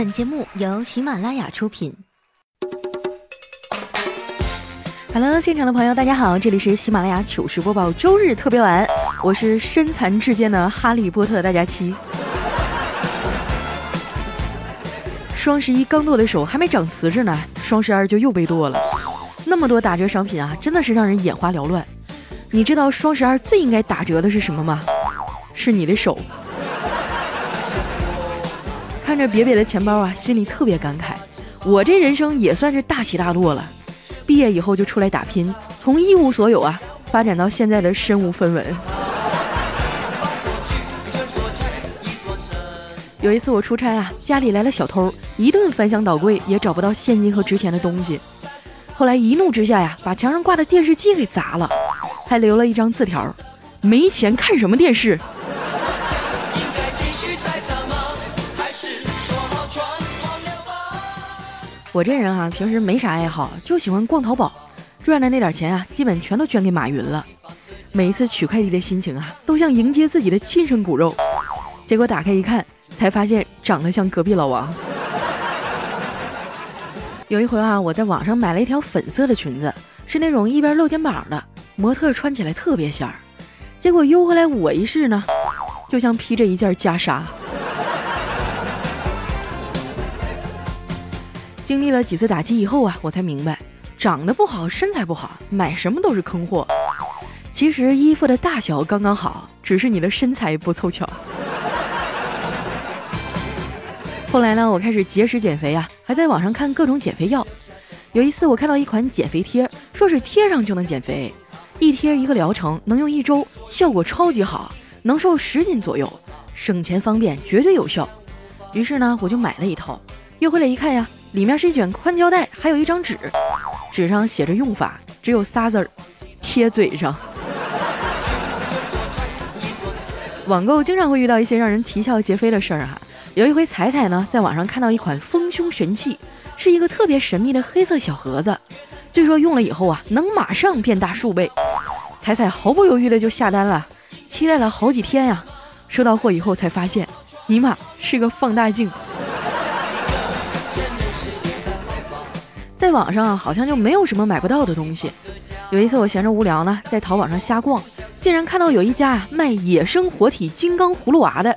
本节目由喜马拉雅出品。Hello，现场的朋友，大家好，这里是喜马拉雅糗事播报周日特别晚，我是身残志坚的哈利波特大家期。双十一刚剁的手还没长瓷实呢，双十二就又被剁了。那么多打折商品啊，真的是让人眼花缭乱。你知道双十二最应该打折的是什么吗？是你的手。这瘪瘪的钱包啊，心里特别感慨。我这人生也算是大起大落了。毕业以后就出来打拼，从一无所有啊，发展到现在的身无分文。有一次我出差啊，家里来了小偷，一顿翻箱倒柜也找不到现金和值钱的东西。后来一怒之下呀，把墙上挂的电视机给砸了，还留了一张字条：没钱看什么电视。我这人啊，平时没啥爱好，就喜欢逛淘宝，赚的那点钱啊，基本全都捐给马云了。每一次取快递的心情啊，都像迎接自己的亲生骨肉。结果打开一看，才发现长得像隔壁老王。有一回啊，我在网上买了一条粉色的裙子，是那种一边露肩膀的，模特穿起来特别仙儿。结果邮回来我一试呢，就像披着一件袈裟。经历了几次打击以后啊，我才明白，长得不好，身材不好，买什么都是坑货。其实衣服的大小刚刚好，只是你的身材不凑巧。后来呢，我开始节食减肥啊，还在网上看各种减肥药。有一次我看到一款减肥贴，说是贴上就能减肥，一贴一个疗程，能用一周，效果超级好，能瘦十斤左右，省钱方便，绝对有效。于是呢，我就买了一套，邮回来一看呀。里面是一卷宽胶带，还有一张纸，纸上写着用法，只有仨字儿：贴嘴上。网购经常会遇到一些让人啼笑皆非的事儿哈。有一回，彩彩呢在网上看到一款丰胸神器，是一个特别神秘的黑色小盒子，据说用了以后啊，能马上变大数倍。彩彩毫不犹豫的就下单了，期待了好几天呀。收到货以后才发现，尼玛是个放大镜。在网上好像就没有什么买不到的东西。有一次我闲着无聊呢，在淘宝上瞎逛，竟然看到有一家卖野生活体金刚葫芦娃的。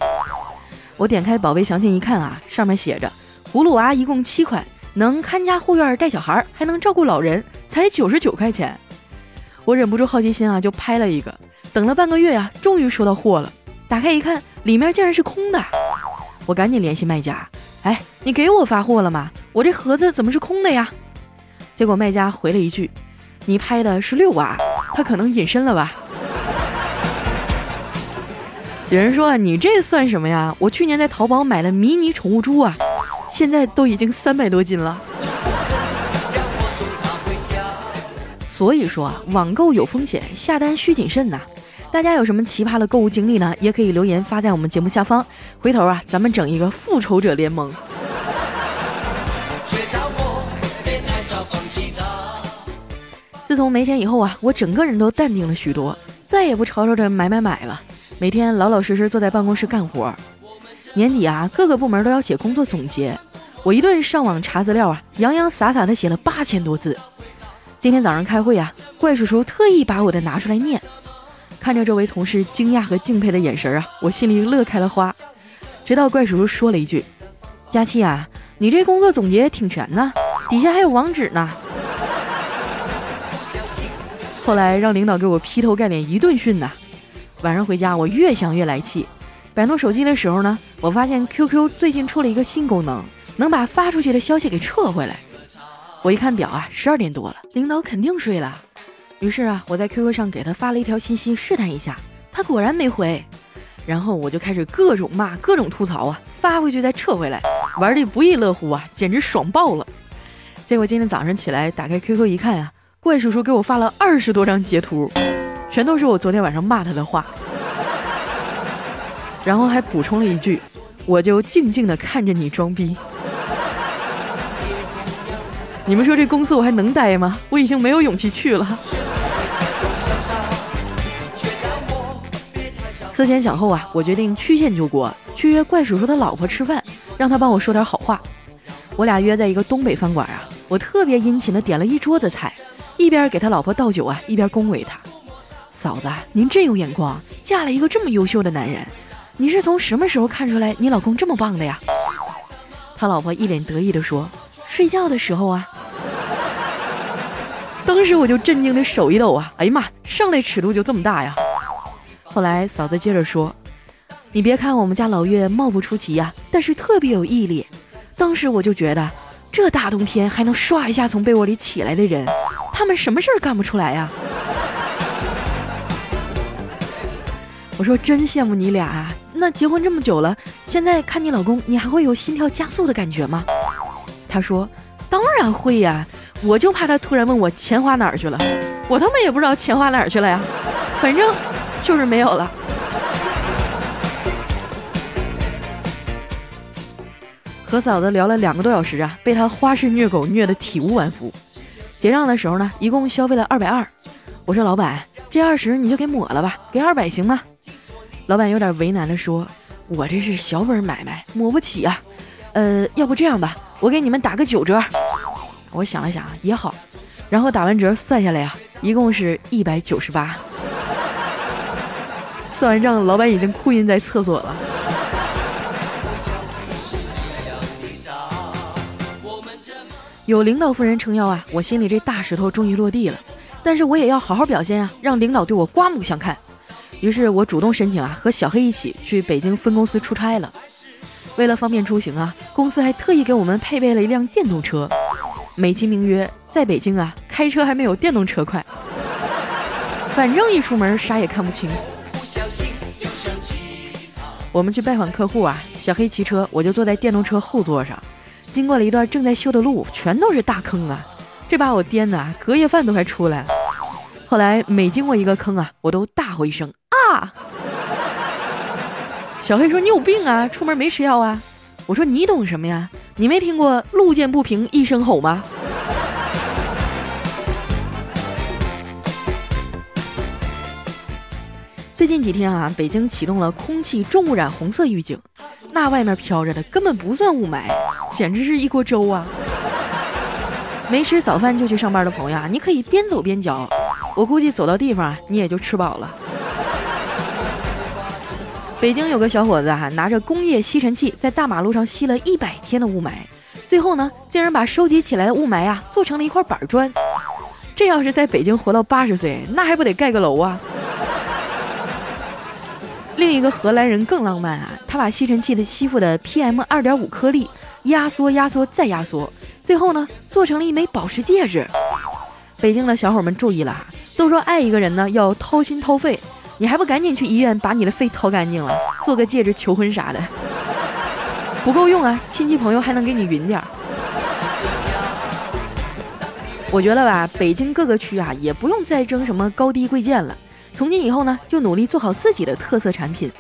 我点开宝贝详情一看啊，上面写着葫芦娃一共七款，能看家护院带小孩，还能照顾老人，才九十九块钱。我忍不住好奇心啊，就拍了一个。等了半个月呀，终于收到货了。打开一看，里面竟然是空的。我赶紧联系卖家，哎，你给我发货了吗？我这盒子怎么是空的呀？结果卖家回了一句：“你拍的是六娃，他可能隐身了吧？”有人说：“你这算什么呀？我去年在淘宝买了迷你宠物猪啊，现在都已经三百多斤了。”所以说啊，网购有风险，下单需谨慎呐。大家有什么奇葩的购物经历呢？也可以留言发在我们节目下方，回头啊，咱们整一个复仇者联盟。自从没钱以后啊，我整个人都淡定了许多，再也不吵吵着买买买了，每天老老实实坐在办公室干活。年底啊，各个部门都要写工作总结，我一顿上网查资料啊，洋洋洒洒的写了八千多字。今天早上开会啊，怪叔叔特意把我的拿出来念，看着这位同事惊讶和敬佩的眼神啊，我心里乐开了花。直到怪叔叔说了一句：“佳期啊，你这工作总结挺全呢，底下还有网址呢。”后来让领导给我劈头盖脸一顿训呐。晚上回家我越想越来气，摆弄手机的时候呢，我发现 QQ 最近出了一个新功能，能把发出去的消息给撤回来。我一看表啊，十二点多了，领导肯定睡了。于是啊，我在 QQ 上给他发了一条信息试探一下，他果然没回。然后我就开始各种骂，各种吐槽啊，发回去再撤回来，玩的不亦乐乎啊，简直爽爆了。结果今天早上起来打开 QQ 一看啊。怪叔叔给我发了二十多张截图，全都是我昨天晚上骂他的话，然后还补充了一句：“我就静静的看着你装逼。”你们说这公司我还能待吗？我已经没有勇气去了。思前想后啊，我决定曲线救国，去约怪叔叔他老婆吃饭，让他帮我说点好话。我俩约在一个东北饭馆啊，我特别殷勤的点了一桌子菜，一边给他老婆倒酒啊，一边恭维他：“嫂子，您真有眼光，嫁了一个这么优秀的男人。你是从什么时候看出来你老公这么棒的呀？”他老婆一脸得意的说：“睡觉的时候啊。”当时我就震惊的手一抖啊，哎呀妈，上来尺度就这么大呀！后来嫂子接着说：“你别看我们家老岳貌不出奇呀，但是特别有毅力。”当时我就觉得，这大冬天还能唰一下从被窝里起来的人，他们什么事儿干不出来呀？我说真羡慕你俩啊！那结婚这么久了，现在看你老公，你还会有心跳加速的感觉吗？他说：“当然会呀，我就怕他突然问我钱花哪儿去了，我他妈也不知道钱花哪儿去了呀，反正就是没有了。”和嫂子聊了两个多小时啊，被他花式虐狗虐得体无完肤。结账的时候呢，一共消费了二百二。我说老板，这二十你就给抹了吧，给二百行吗？老板有点为难的说：“我这是小本买卖，抹不起啊。呃，要不这样吧，我给你们打个九折。”我想了想也好，然后打完折算下来呀，一共是一百九十八。算完账，老板已经哭晕在厕所了。有领导夫人撑腰啊，我心里这大石头终于落地了。但是我也要好好表现啊，让领导对我刮目相看。于是我主动申请啊，和小黑一起去北京分公司出差了。为了方便出行啊，公司还特意给我们配备了一辆电动车，美其名曰在北京啊，开车还没有电动车快。反正一出门啥也看不清。我们去拜访客户啊，小黑骑车，我就坐在电动车后座上。经过了一段正在修的路，全都是大坑啊！这把我颠的隔夜饭都快出来了。后来每经过一个坑啊，我都大吼一声啊！小黑说：“你有病啊，出门没吃药啊？”我说：“你懂什么呀？你没听过路见不平一声吼吗？”最近几天啊，北京启动了空气重污染红色预警，那外面飘着的根本不算雾霾。简直是一锅粥啊！没吃早饭就去上班的朋友啊，你可以边走边嚼。我估计走到地方，你也就吃饱了。北京有个小伙子哈，拿着工业吸尘器在大马路上吸了一百天的雾霾，最后呢，竟然把收集起来的雾霾啊做成了一块板砖。这要是在北京活到八十岁，那还不得盖个楼啊？另一个荷兰人更浪漫啊，他把吸尘器的吸附的 PM 二点五颗粒。压缩，压缩，再压缩，最后呢，做成了一枚宝石戒指。北京的小伙们注意了，都说爱一个人呢要掏心掏肺，你还不赶紧去医院把你的肺掏干净了，做个戒指求婚啥的？不够用啊，亲戚朋友还能给你匀点儿。我觉得吧，北京各个区啊也不用再争什么高低贵贱了，从今以后呢，就努力做好自己的特色产品。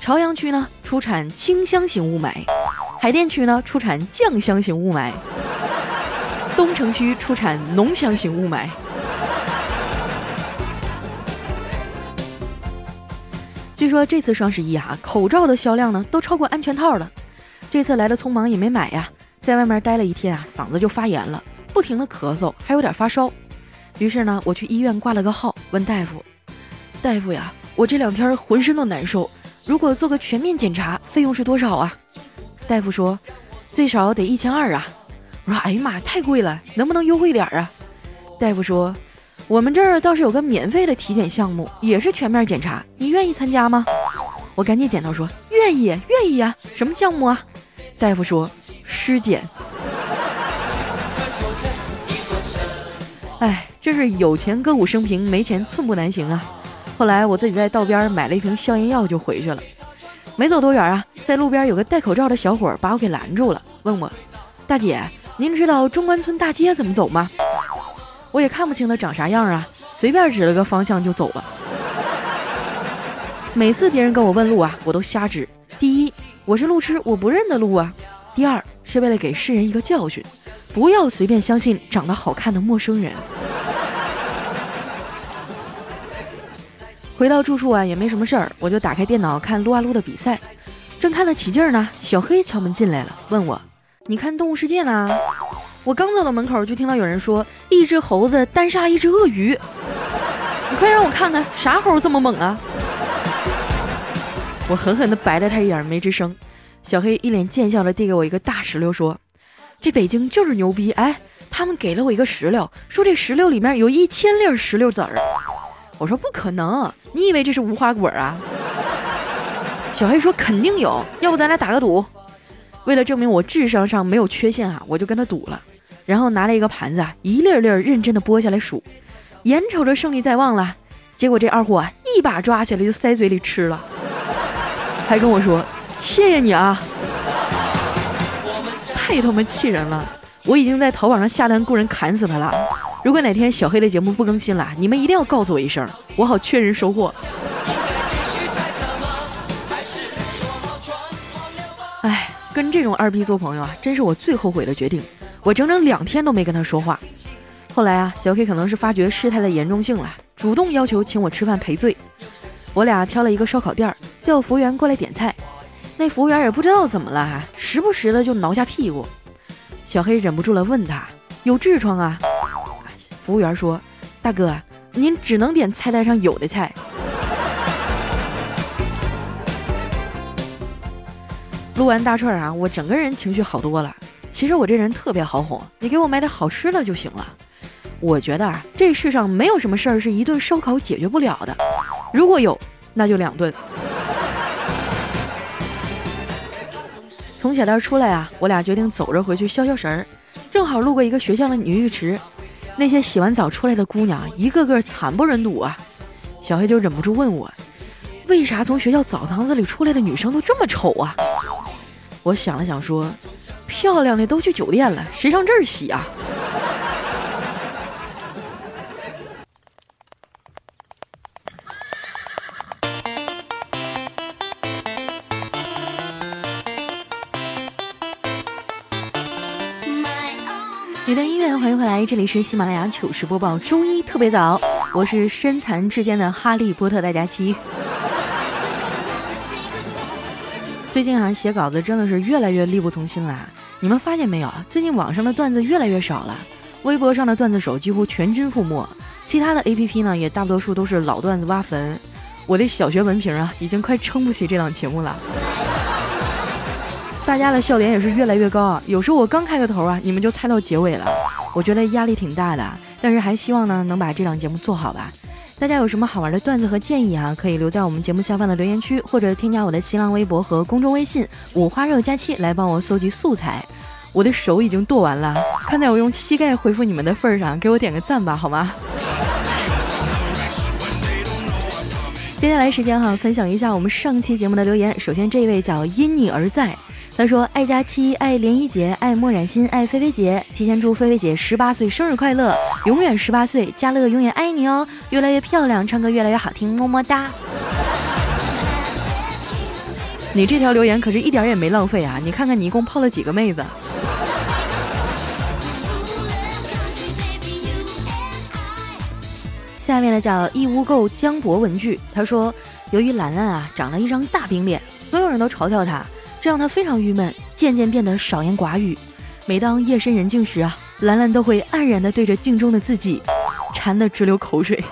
朝阳区呢出产清香型雾霾。海淀区呢出产酱香型雾霾，东城区出产浓香型雾霾。据说这次双十一啊，口罩的销量呢都超过安全套了。这次来的匆忙也没买呀，在外面待了一天啊，嗓子就发炎了，不停的咳嗽，还有点发烧。于是呢，我去医院挂了个号，问大夫：“大夫呀，我这两天浑身都难受，如果做个全面检查，费用是多少啊？”大夫说，最少得一千二啊！我说，哎呀妈，太贵了，能不能优惠点啊？大夫说，我们这儿倒是有个免费的体检项目，也是全面检查，你愿意参加吗？我赶紧点头说，愿意，愿意啊！什么项目啊？大夫说，尸检。哎，真是有钱歌舞升平，没钱寸步难行啊！后来我自己在道边买了一瓶消炎药就回去了。没走多远啊，在路边有个戴口罩的小伙把我给拦住了，问我：“大姐，您知道中关村大街怎么走吗？”我也看不清他长啥样啊，随便指了个方向就走了。每次别人跟我问路啊，我都瞎指。第一，我是路痴，我不认得路啊；第二，是为了给世人一个教训，不要随便相信长得好看的陌生人。回到住处啊，也没什么事儿，我就打开电脑看撸啊撸的比赛。正看得起劲儿呢，小黑敲门进来了，问我：“你看《动物世界》呢？我刚走到门口，就听到有人说一只猴子单杀一只鳄鱼。你快让我看看，啥猴这么猛啊？我狠狠地白了他一眼，没吱声。小黑一脸贱笑地递给我一个大石榴，说：“这北京就是牛逼！哎，他们给了我一个石榴，说这石榴里面有一千粒石榴籽儿。”我说：“不可能，你以为这是无花果啊？” 小黑说：“肯定有，要不咱俩打个赌？”为了证明我智商上没有缺陷啊，我就跟他赌了。然后拿了一个盘子，一粒粒认真的剥下来数，眼瞅着胜利在望了，结果这二货啊，一把抓起来就塞嘴里吃了，还跟我说。谢谢你啊！太他妈气人了！我已经在淘宝上下单雇人砍死他了。如果哪天小黑的节目不更新了，你们一定要告诉我一声，我好确认收货。哎，跟这种二逼做朋友啊，真是我最后悔的决定。我整整两天都没跟他说话。后来啊，小黑可能是发觉事态的严重性了，主动要求请我吃饭赔罪。我俩挑了一个烧烤店，叫服务员过来点菜。那服务员也不知道怎么了，时不时的就挠下屁股。小黑忍不住了，问他有痔疮啊？服务员说：“大哥，您只能点菜单上有的菜。”撸完大串啊，我整个人情绪好多了。其实我这人特别好哄，你给我买点好吃的就行了。我觉得啊，这世上没有什么事儿是一顿烧烤解决不了的，如果有，那就两顿。从小店出来啊，我俩决定走着回去消消神儿。正好路过一个学校的女浴池，那些洗完澡出来的姑娘一个个惨不忍睹啊。小黑就忍不住问我，为啥从学校澡堂子里出来的女生都这么丑啊？我想了想说，漂亮的都去酒店了，谁上这儿洗啊？这里是喜马拉雅糗事播报，周一特别早，我是身残志坚的哈利波特大家期。最近啊，写稿子真的是越来越力不从心了。你们发现没有啊？最近网上的段子越来越少了，微博上的段子手几乎全军覆没，其他的 A P P 呢也大多数都是老段子挖坟。我的小学文凭啊，已经快撑不起这档节目了。大家的笑点也是越来越高啊！有时候我刚开个头啊，你们就猜到结尾了，我觉得压力挺大的，但是还希望呢能把这档节目做好吧。大家有什么好玩的段子和建议啊，可以留在我们节目下方的留言区，或者添加我的新浪微博和公众微信“五花肉佳期”来帮我搜集素材。我的手已经剁完了，看在我用膝盖回复你们的份上，给我点个赞吧，好吗？接下来时间哈，分享一下我们上期节目的留言。首先这一位叫因你而在。他说：“爱佳期，爱涟漪姐，爱墨染心，爱菲菲姐，提前祝菲菲姐十八岁生日快乐，永远十八岁，家乐永远爱你哦，越来越漂亮，唱歌越来越好听，么么哒。”你这条留言可是一点也没浪费啊！你看看你一共泡了几个妹子？下面的叫义乌购江博文具，他说：“由于兰兰啊长了一张大饼脸，所有人都嘲笑她。”这让他非常郁闷，渐渐变得少言寡语。每当夜深人静时啊，兰兰都会黯然地对着镜中的自己，馋得直流口水。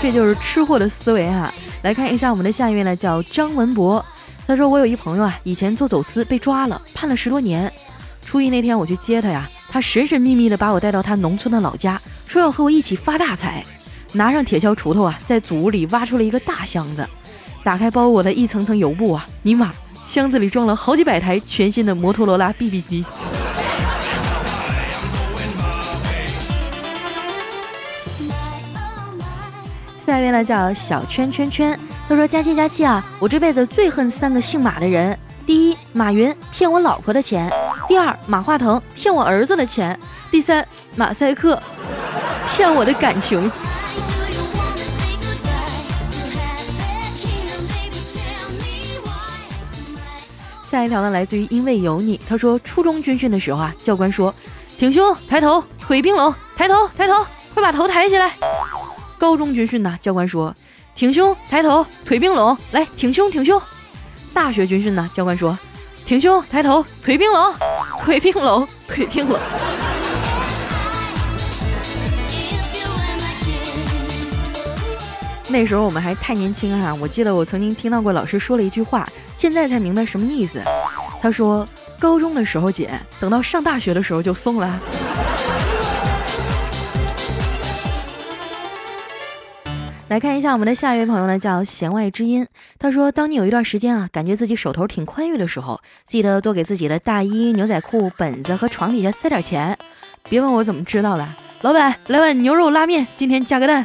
这就是吃货的思维啊！来看一下我们的下一位呢，叫张文博。他说：“我有一朋友啊，以前做走私被抓了，判了十多年。初一那天我去接他呀，他神神秘秘地把我带到他农村的老家，说要和我一起发大财。拿上铁锹锄头啊，在祖屋里挖出了一个大箱子。”打开包裹的一层层油布啊，尼玛，箱子里装了好几百台全新的摩托罗拉 BB 机。下一位呢叫小圈圈圈，他说：“佳期佳期啊，我这辈子最恨三个姓马的人。第一，马云骗我老婆的钱；第二，马化腾骗我儿子的钱；第三，马赛克骗我的感情。”下一条呢，来自于因为有你。他说，初中军训的时候啊，教官说，挺胸抬头，腿并拢，抬头抬头，快把头抬起来。高中军训呢，教官说，挺胸抬头，腿并拢，来挺胸挺胸。大学军训呢，教官说，挺胸，抬头，腿并拢，腿并拢，腿并拢。那时候我们还太年轻哈，我记得我曾经听到过老师说了一句话，现在才明白什么意思。他说：“高中的时候紧，等到上大学的时候就松了。”来看一下我们的下一位朋友呢，叫弦外之音。他说：“当你有一段时间啊，感觉自己手头挺宽裕的时候，记得多给自己的大衣、牛仔裤、本子和床底下塞点钱。别问我怎么知道的，老板来碗牛肉拉面，今天加个蛋。”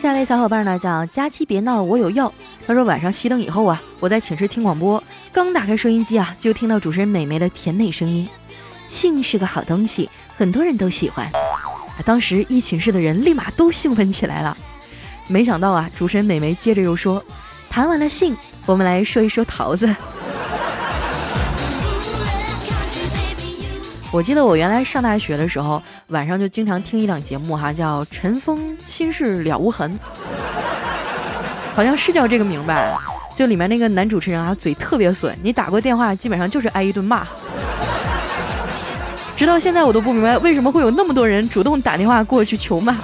下一位小伙伴呢叫佳期别闹，我有药。他说晚上熄灯以后啊，我在寝室听广播，刚打开收音机啊，就听到主持人美眉的甜美声音。性是个好东西，很多人都喜欢。当时一寝室的人立马都兴奋起来了。没想到啊，主持人美眉接着又说，谈完了性，我们来说一说桃子。我记得我原来上大学的时候，晚上就经常听一档节目哈，叫《尘封心事了无痕》，好像是叫这个名吧？就里面那个男主持人啊，嘴特别损，你打过电话基本上就是挨一顿骂。直到现在我都不明白为什么会有那么多人主动打电话过去求骂，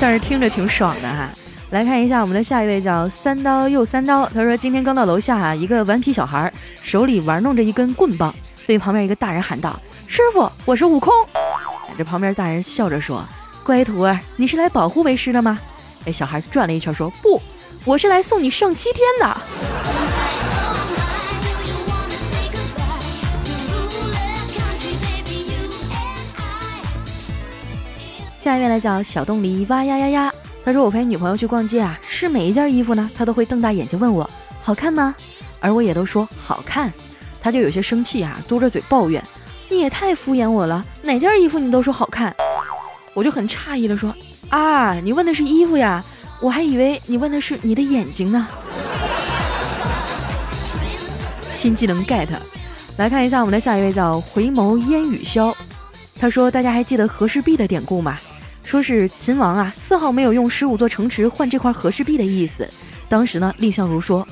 但是听着挺爽的哈。来看一下我们的下一位叫三刀又三刀，他说今天刚到楼下啊，一个顽皮小孩手里玩弄着一根棍棒。对旁边一个大人喊道：“师傅，我是悟空。”这旁边大人笑着说：“乖徒儿，你是来保护为师的吗？”哎，小孩转了一圈说：“不，我是来送你上西天的。”下一位来叫小洞里哇呀呀呀。他说：“我陪女朋友去逛街啊，试每一件衣服呢，他都会瞪大眼睛问我好看吗？而我也都说好看。”他就有些生气啊，嘟着嘴抱怨：“你也太敷衍我了，哪件衣服你都说好看。”我就很诧异的说：“啊，你问的是衣服呀？我还以为你问的是你的眼睛呢。”新技能 get，来看一下我们的下一位叫回眸烟雨潇，他说：“大家还记得和氏璧的典故吗？说是秦王啊，丝毫没有用十五座城池换这块和氏璧的意思。当时呢，蔺相如说。”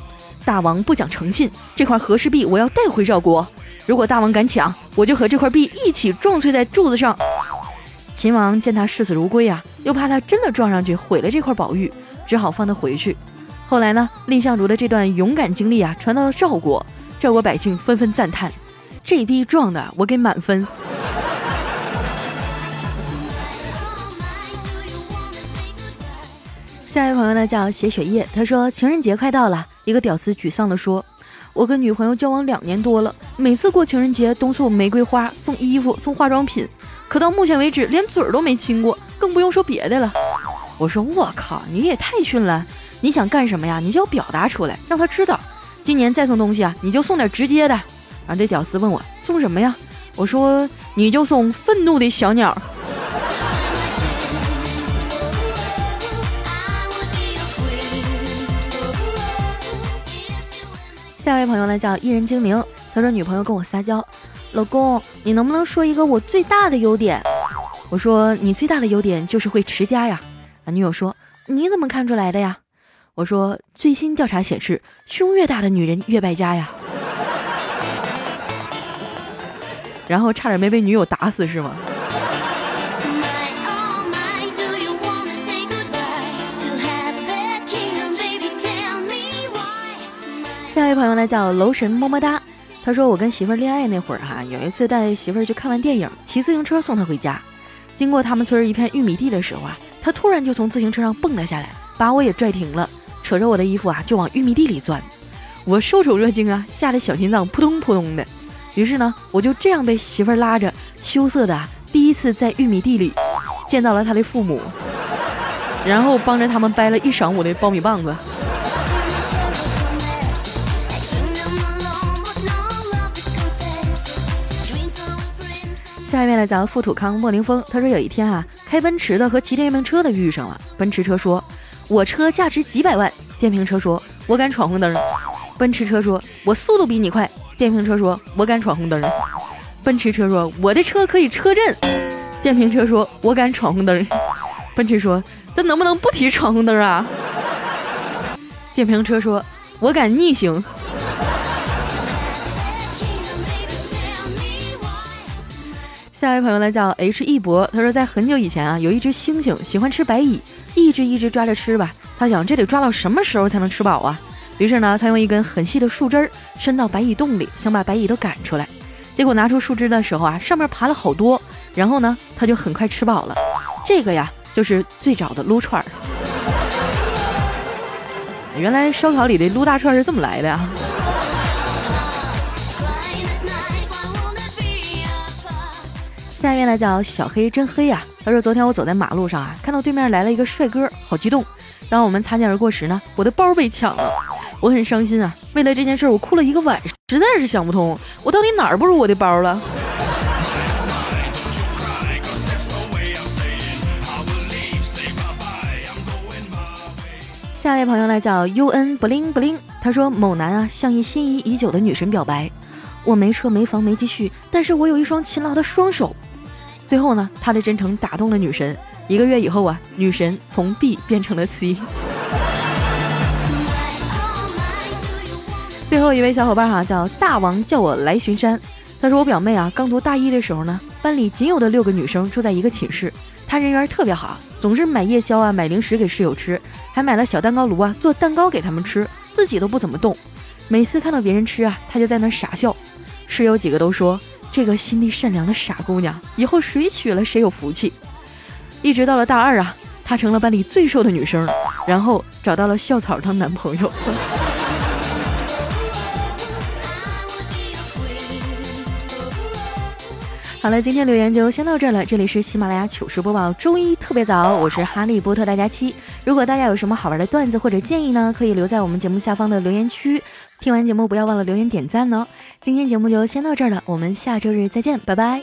大王不讲诚信，这块和氏璧我要带回赵国。如果大王敢抢，我就和这块璧一起撞碎在柱子上。秦王见他视死如归啊，又怕他真的撞上去毁了这块宝玉，只好放他回去。后来呢，蔺相如的这段勇敢经历啊，传到了赵国，赵国百姓纷纷赞叹：这逼撞的，我给满分。下一位朋友呢叫写雪夜，他说情人节快到了，一个屌丝沮丧地说：“我跟女朋友交往两年多了，每次过情人节都送玫瑰花、送衣服、送化妆品，可到目前为止连嘴儿都没亲过，更不用说别的了。”我说：“我靠，你也太逊了！你想干什么呀？你就要表达出来，让他知道。今年再送东西啊，你就送点直接的。”然后这屌丝问我送什么呀？我说：“你就送愤怒的小鸟。”下一位朋友呢叫一人精灵，他说女朋友跟我撒娇，老公，你能不能说一个我最大的优点？我说你最大的优点就是会持家呀。啊，女友说你怎么看出来的呀？我说最新调查显示，胸越大的女人越败家呀。然后差点没被女友打死是吗？下一位朋友呢叫楼神么么哒，他说我跟媳妇儿恋爱那会儿哈，有一次带媳妇儿去看完电影，骑自行车送她回家，经过他们村一片玉米地的时候啊，他突然就从自行车上蹦了下来，把我也拽停了，扯着我的衣服啊就往玉米地里钻，我受宠若惊啊，吓得小心脏扑通扑通的，于是呢我就这样被媳妇儿拉着，羞涩的第一次在玉米地里见到了他的父母，然后帮着他们掰了一晌午的苞米棒子。下一位呢叫富土康莫林峰，他说有一天啊，开奔驰的和骑电瓶车的遇上了。奔驰车说：“我车价值几百万。”电瓶车说：“我敢闯红灯。”奔驰车说：“我速度比你快。”电瓶车说：“我敢闯红灯。”奔驰车说：“我的车可以车震。”电瓶车说：“我敢闯红灯。”奔驰说：“咱能不能不提闯红灯啊？”电瓶车说：“我敢逆行。”下一位朋友呢叫 H 一博，他说在很久以前啊，有一只猩猩喜欢吃白蚁，一只一只抓着吃吧。他想这得抓到什么时候才能吃饱啊？于是呢，他用一根很细的树枝伸到白蚁洞里，想把白蚁都赶出来。结果拿出树枝的时候啊，上面爬了好多。然后呢，他就很快吃饱了。这个呀，就是最早的撸串儿。原来烧烤里的撸大串是这么来的呀。下面呢叫小黑真黑呀，他说昨天我走在马路上啊，看到对面来了一个帅哥，好激动。当我们擦肩而过时呢，我的包被抢了，我很伤心啊。为了这件事，我哭了一个晚上，实在是想不通，我到底哪儿不如我的包了？下一位朋友呢叫 U N 不灵不灵，他说某男啊向一心仪已久的女神表白，我没车没房没积蓄，但是我有一双勤劳的双手。最后呢，他的真诚打动了女神。一个月以后啊，女神从 B 变成了 C。最后一位小伙伴哈叫大王叫我来巡山。他说我表妹啊刚读大一的时候呢，班里仅有的六个女生住在一个寝室，她人缘特别好，总是买夜宵啊买零食给室友吃，还买了小蛋糕炉啊做蛋糕给他们吃，自己都不怎么动。每次看到别人吃啊，她就在那傻笑。室友几个都说。这个心地善良的傻姑娘，以后谁娶了谁有福气。一直到了大二啊，她成了班里最瘦的女生，然后找到了校草当男朋友。好了，今天留言就先到这儿了。这里是喜马拉雅糗事播报，周一特别早，我是哈利波特大家七。如果大家有什么好玩的段子或者建议呢，可以留在我们节目下方的留言区。听完节目不要忘了留言点赞哦。今天节目就先到这儿了，我们下周日再见，拜拜。